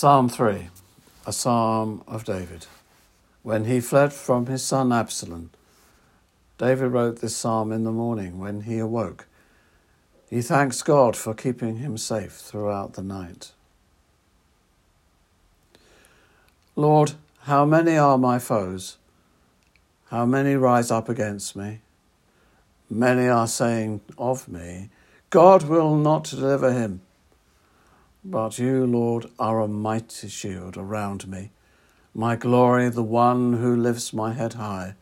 Psalm 3, a psalm of David. When he fled from his son Absalom, David wrote this psalm in the morning when he awoke. He thanks God for keeping him safe throughout the night. Lord, how many are my foes? How many rise up against me? Many are saying of me, God will not deliver him. But you, Lord, are a mighty shield around me, my glory, the one who lifts my head high.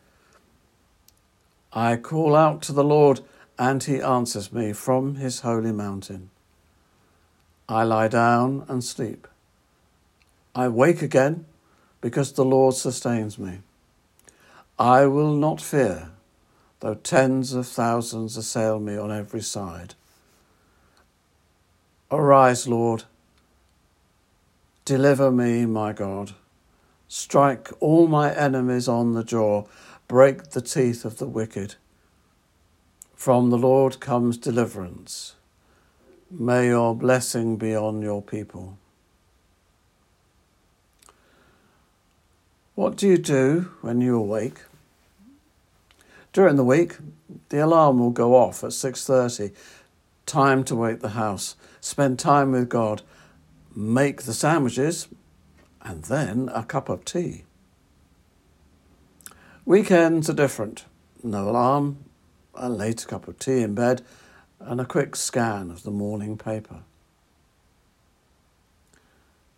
I call out to the Lord, and he answers me from his holy mountain. I lie down and sleep. I wake again because the Lord sustains me. I will not fear, though tens of thousands assail me on every side. Arise, Lord. Deliver me, my God. Strike all my enemies on the jaw. Break the teeth of the wicked. From the Lord comes deliverance. May your blessing be on your people. What do you do when you awake? During the week, the alarm will go off at 6:30 time to wake the house, spend time with God, make the sandwiches, and then a cup of tea. Weekends are different. No alarm, a late cup of tea in bed, and a quick scan of the morning paper.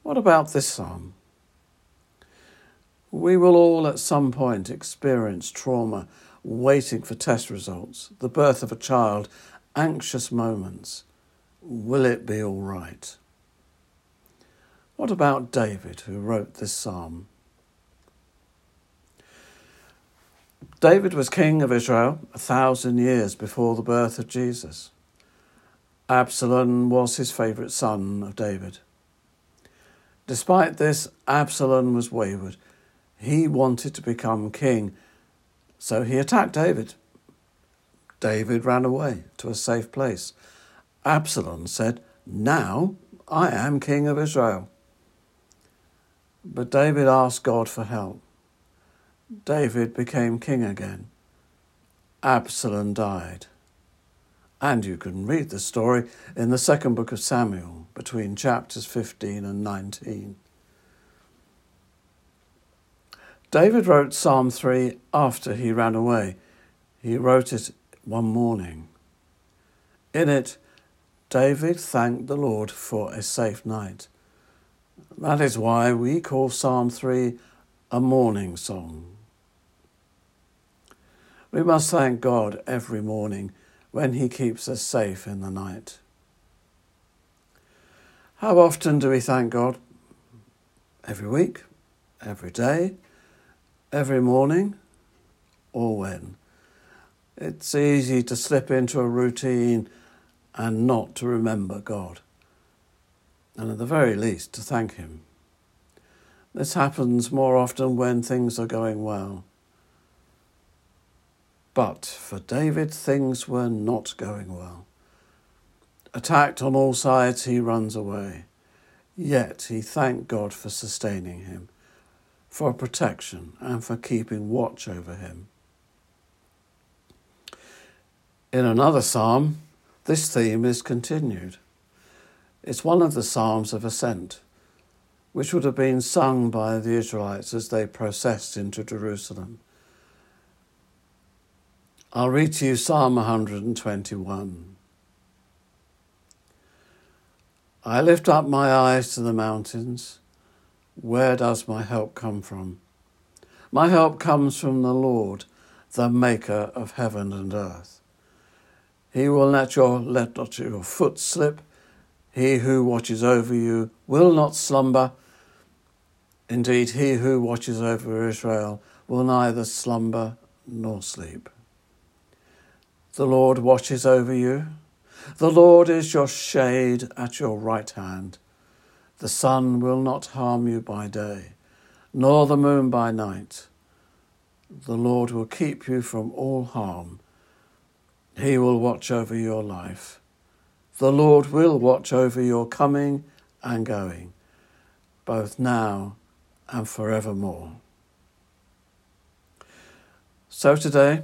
What about this psalm? We will all at some point experience trauma, waiting for test results, the birth of a child, anxious moments. Will it be all right? What about David, who wrote this psalm? David was king of Israel a thousand years before the birth of Jesus. Absalom was his favourite son of David. Despite this, Absalom was wayward. He wanted to become king, so he attacked David. David ran away to a safe place. Absalom said, Now I am king of Israel. But David asked God for help. David became king again. Absalom died. And you can read the story in the second book of Samuel between chapters 15 and 19. David wrote Psalm 3 after he ran away. He wrote it one morning. In it, David thanked the Lord for a safe night. That is why we call Psalm 3 a morning song. We must thank God every morning when He keeps us safe in the night. How often do we thank God? Every week? Every day? Every morning? Or when? It's easy to slip into a routine and not to remember God, and at the very least to thank Him. This happens more often when things are going well. But for David, things were not going well. Attacked on all sides, he runs away. Yet he thanked God for sustaining him, for protection, and for keeping watch over him. In another psalm, this theme is continued. It's one of the psalms of ascent, which would have been sung by the Israelites as they processed into Jerusalem. I'll read to you Psalm 121. I lift up my eyes to the mountains. Where does my help come from? My help comes from the Lord, the maker of heaven and earth. He will not your, let not your foot slip. He who watches over you will not slumber. Indeed, he who watches over Israel will neither slumber nor sleep. The Lord watches over you. The Lord is your shade at your right hand. The sun will not harm you by day, nor the moon by night. The Lord will keep you from all harm he will watch over your life. The Lord will watch over your coming and going, both now and forevermore. So today,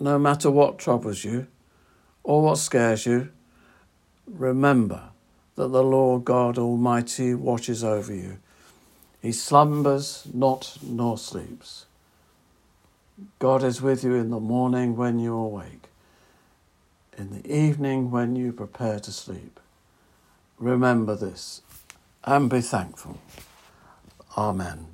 no matter what troubles you or what scares you, remember that the Lord God Almighty watches over you. He slumbers not nor sleeps. God is with you in the morning when you awake, in the evening when you prepare to sleep. Remember this and be thankful. Amen.